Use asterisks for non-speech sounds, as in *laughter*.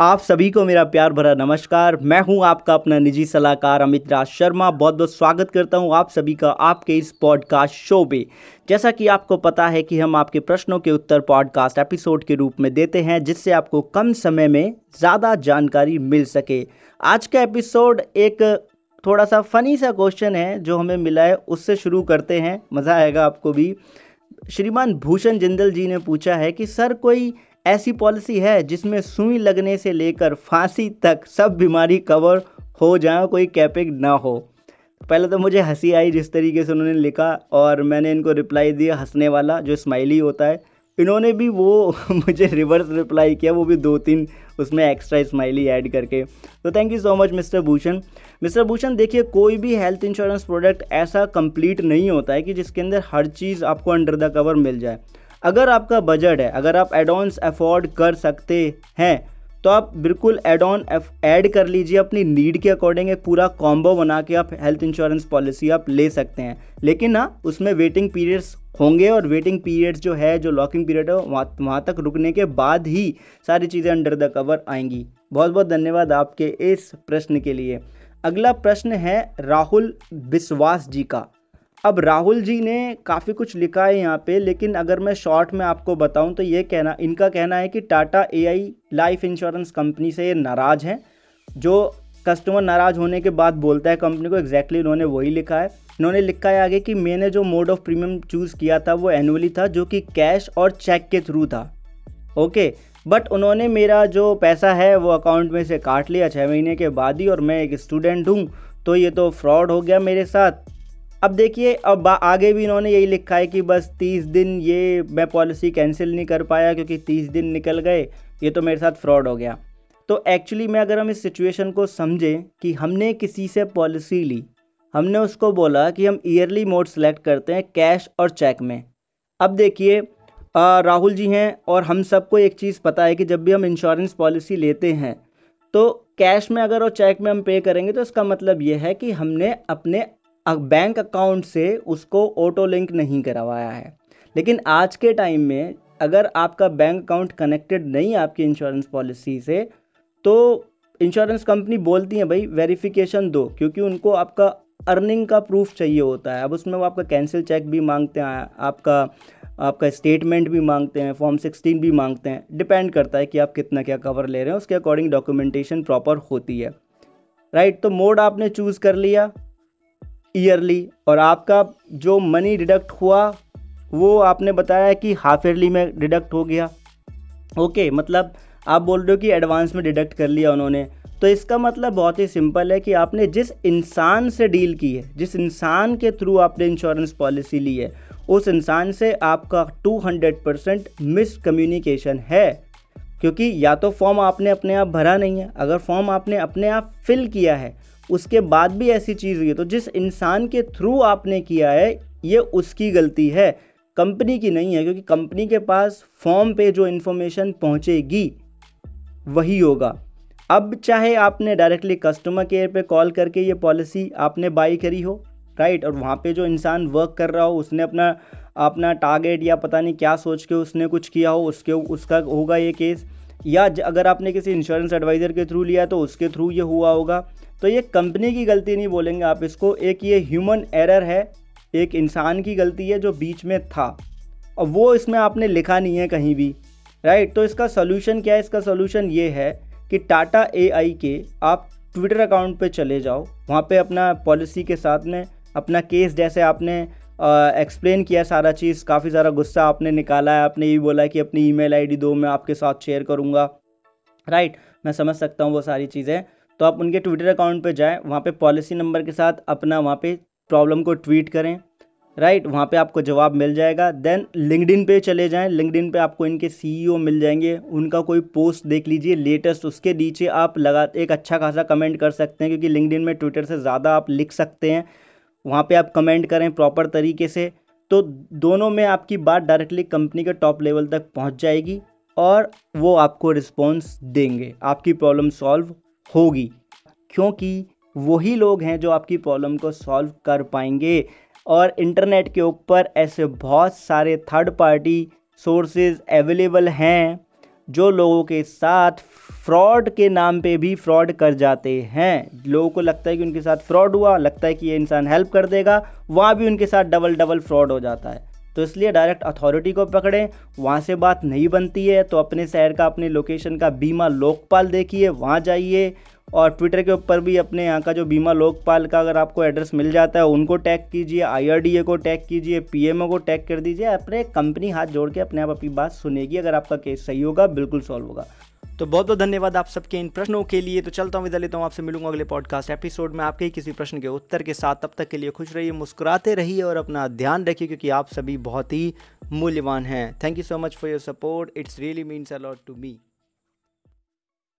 आप सभी को मेरा प्यार भरा नमस्कार। मैं हूँ आपका अपना निजी सलाहकार अमित राज शर्मा। बहुत बहुत स्वागत करता हूँ आप सभी का आपके इस पॉडकास्ट शो पे। जैसा कि आपको पता है कि हम आपके प्रश्नों के उत्तर पॉडकास्ट एपिसोड के रूप में देते हैं, जिससे आपको कम समय में ज़्यादा जानकारी मिल सके। आज का एपिसोड एक थोड़ा सा फनी सा क्वेश्चन है, जो हमें मिला है, उससे शुरू करते हैं। मज़ा आएगा आपको भी। श्रीमान भूषण जिंदल जी ने पूछा है कि, सर, कोई ऐसी पॉलिसी है जिसमें सुई लगने से लेकर फांसी तक सब बीमारी कवर हो जाए कोई कैपिंग ना हो। पहले तो मुझे हँसी आई जिस तरीके से उन्होंने लिखा और मैंने इनको रिप्लाई दिया, हंसने वाला, जो स्माइली होता है। इन्होंने भी वो *laughs* मुझे रिवर्स रिप्लाई किया, वो भी दो तीन उसमें एक्स्ट्रा स्माइली ऐड करके। तो thank you so much mister Bhushan mister Bhushan देखिए, कोई भी हेल्थ इंश्योरेंस प्रोडक्ट ऐसा कंप्लीट नहीं होता है कि जिसके अंदर हर चीज़ आपको अंडर द कवर मिल जाए। अगर आपका बजट है, अगर आप एडॉन्स अफोर्ड कर सकते हैं तो आप बिल्कुल एड ऑन ऐड कर लीजिए अपनी नीड के अकॉर्डिंग एक पूरा कॉम्बो बना के आप हेल्थ इंश्योरेंस पॉलिसी आप ले सकते हैं। लेकिन ना, उसमें वेटिंग पीरियड्स होंगे और वेटिंग पीरियड्स जो है, जो लॉकिंग पीरियड है, वहाँ वहाँ तक रुकने के बाद ही सारी चीज़ें अंडर द कवर आएँगी। बहुत बहुत धन्यवाद आपके इस प्रश्न के लिए। अगला प्रश्न है राहुल विश्वास जी का। अब राहुल जी ने काफ़ी कुछ लिखा है यहाँ पे, लेकिन अगर मैं शॉर्ट में आपको बताऊँ तो ये कहना, इनका कहना है कि Tata AI life insurance company से ये नाराज़ हैं। जो कस्टमर नाराज़ होने के बाद बोलता है कंपनी को एग्जैक्टली exactly उन्होंने वही लिखा है। इन्होंने लिखा है आगे कि मैंने जो मोड ऑफ़ प्रीमियम चूज़ किया था वो एनुअली था, जो कि कैश और चेक के थ्रू था। ओके बट उन्होंने मेरा जो पैसा है वो अकाउंट में से काट लिया छः महीने के बाद ही, और मैं एक स्टूडेंट हूँ तो ये तो फ्रॉड हो गया मेरे साथ। अब देखिए, अब आगे भी इन्होंने यही लिखा है कि बस तीस दिन ये मैं पॉलिसी कैंसिल नहीं कर पाया क्योंकि तीस दिन निकल गए, ये तो मेरे साथ फ्रॉड हो गया। तो एक्चुअली में अगर हम इस सिचुएशन को समझें कि हमने किसी से पॉलिसी ली, हमने उसको बोला कि हम ईयरली मोड सेलेक्ट करते हैं कैश और चेक में। अब देखिए राहुल जी हैं और हम सबको एक चीज़ पता है कि जब भी हम इंश्योरेंस पॉलिसी लेते हैं तो कैश में अगर और चेक में हम पे करेंगे तो इसका मतलब ये है कि हमने अपने बैंक अकाउंट से उसको ऑटो लिंक नहीं करवाया है। लेकिन आज के टाइम में अगर आपका बैंक अकाउंट कनेक्टेड नहीं है आपकी इंश्योरेंस पॉलिसी से तो इंश्योरेंस कंपनी बोलती है, भाई वेरिफिकेशन दो, क्योंकि उनको आपका अर्निंग का प्रूफ चाहिए होता है। अब उसमें वो आपका कैंसिल चेक भी मांगते हैं, आपका आपका स्टेटमेंट भी मांगते हैं फॉर्म सिक्सटीन भी मांगते हैं। डिपेंड करता है कि आप कितना क्या कवर ले रहे हैं, उसके अकॉर्डिंग डॉक्यूमेंटेशन प्रॉपर होती है। राइट तो मोड आपने चूज़ कर लिया। ईयरली और आपका जो मनी डिडक्ट हुआ, वो आपने बताया कि हाफ़ ईयरली में डिडक्ट हो गया। ओके मतलब आप बोल रहे हो कि एडवांस में डिडक्ट कर लिया उन्होंने। तो इसका मतलब बहुत ही सिंपल है कि आपने जिस इंसान से डील की है, जिस इंसान के थ्रू आपने इंश्योरेंस पॉलिसी ली है, उस इंसान से आपका 200 परसेंट मिस कम्युनिकेशन है। क्योंकि या तो फॉर्म आपने अपने आप भरा नहीं है, अगर फॉर्म आपने अपने आप फिल किया है उसके बाद भी ऐसी चीज़ हुई है। तो जिस इंसान के थ्रू आपने किया है, ये उसकी गलती है। कंपनी की नहीं है, क्योंकि कंपनी के पास फॉर्म पे जो इन्फॉर्मेशन पहुंचेगी, वही होगा। अब चाहे आपने डायरेक्टली कस्टमर केयर पे कॉल करके ये पॉलिसी आपने बाई करी हो, राइट? और वहाँ पे जो इंसान वर्क कर रहा हो, उसने अपना अपना टारगेट या पता नहीं क्या सोच के उसने कुछ किया हो, उसके, उसका होगा ये केस। या अगर आपने किसी इंश्योरेंस एडवाइज़र के थ्रू लिया तो उसके थ्रू ये हुआ होगा। तो ये कंपनी की गलती नहीं बोलेंगे आप इसको, एक ये ह्यूमन एरर है, एक इंसान की गलती है जो बीच में था। और वो इसमें आपने लिखा नहीं है कहीं भी राइट तो इसका सोल्यूशन क्या है? इसका सोल्यूशन ये है कि टाटा एआई के आप ट्विटर अकाउंट पे चले जाओ। वहाँ पे अपना पॉलिसी के साथ में अपना केस जैसे आपने एक्सप्लेन किया सारा चीज़। काफ़ी सारा गुस्सा आपने निकाला है। आपने ये बोला कि अपनी ईमेल आईडी दो, मैं आपके साथ शेयर करूँगा। राइट मैं समझ सकता हूँ वो सारी चीज़ें। तो आप उनके ट्विटर अकाउंट पर जाएँ। वहाँ पर पॉलिसी नंबर के साथ अपना वहाँ पर प्रॉब्लम को ट्वीट करें। राइट वहाँ पे आपको जवाब मिल जाएगा। देन लिंकडिन पे चले जाएँ। लिंकडिन पे आपको इनके सीईओ मिल जाएँगे। उनका कोई पोस्ट देख लीजिए। लेटेस्ट उसके नीचे आप लगा, एक अच्छा खासा कमेंट कर सकते हैं। क्योंकि लिंकडिन में ट्विटर से ज़्यादा आप लिख सकते हैं। वहाँ पे आप कमेंट करें प्रॉपर तरीके से तो दोनों में आपकी बात डायरेक्टली कंपनी के टॉप लेवल तक पहुँच जाएगी और वो आपको रिस्पॉन्स देंगे। आपकी प्रॉब्लम सॉल्व होगी। क्योंकि वही लोग हैं जो आपकी प्रॉब्लम को सॉल्व कर पाएँगे और इंटरनेट के ऊपर ऐसे बहुत सारे थर्ड पार्टी सोर्सेज अवेलेबल हैं। जो लोगों के साथ फ्रॉड के नाम पे भी फ्रॉड कर जाते हैं। लोगों को लगता है कि उनके साथ फ्रॉड हुआ, लगता है कि ये इंसान हेल्प कर देगा, वहाँ भी उनके साथ डबल डबल फ्रॉड हो जाता है। तो इसलिए डायरेक्ट अथॉरिटी को पकड़ें, वहाँ से बात नहीं बनती है तो अपने शहर का, अपने लोकेशन का बीमा लोकपाल देखिए, वहाँ जाइए और ट्विटर के ऊपर भी अपने यहाँ का जो बीमा लोकपाल का अगर आपको एड्रेस मिल जाता है, उनको टैग कीजिए आईआरडीए को टैग कीजिए पीएमओ को टैग कर दीजिए, अपने कंपनी हाथ जोड़ के अपने आप अपनी बात सुनेगी, अगर आपका केस सही होगा, बिल्कुल सॉल्व होगा। तो बहुत बहुत धन्यवाद आप सबके इन प्रश्नों के लिए। तो चलता हूँ, विदा लेता हूँ, आपसे मिलूँगा अगले पॉडकास्ट एपिसोड में। आपके ही किसी प्रश्न के उत्तर के साथ, तब तक के लिए खुश रहिए, मुस्कुराते रहिए और अपना ध्यान रखिए, क्योंकि आप सभी बहुत ही मूल्यवान हैं। Thank you so much for your support it's really means a lot to me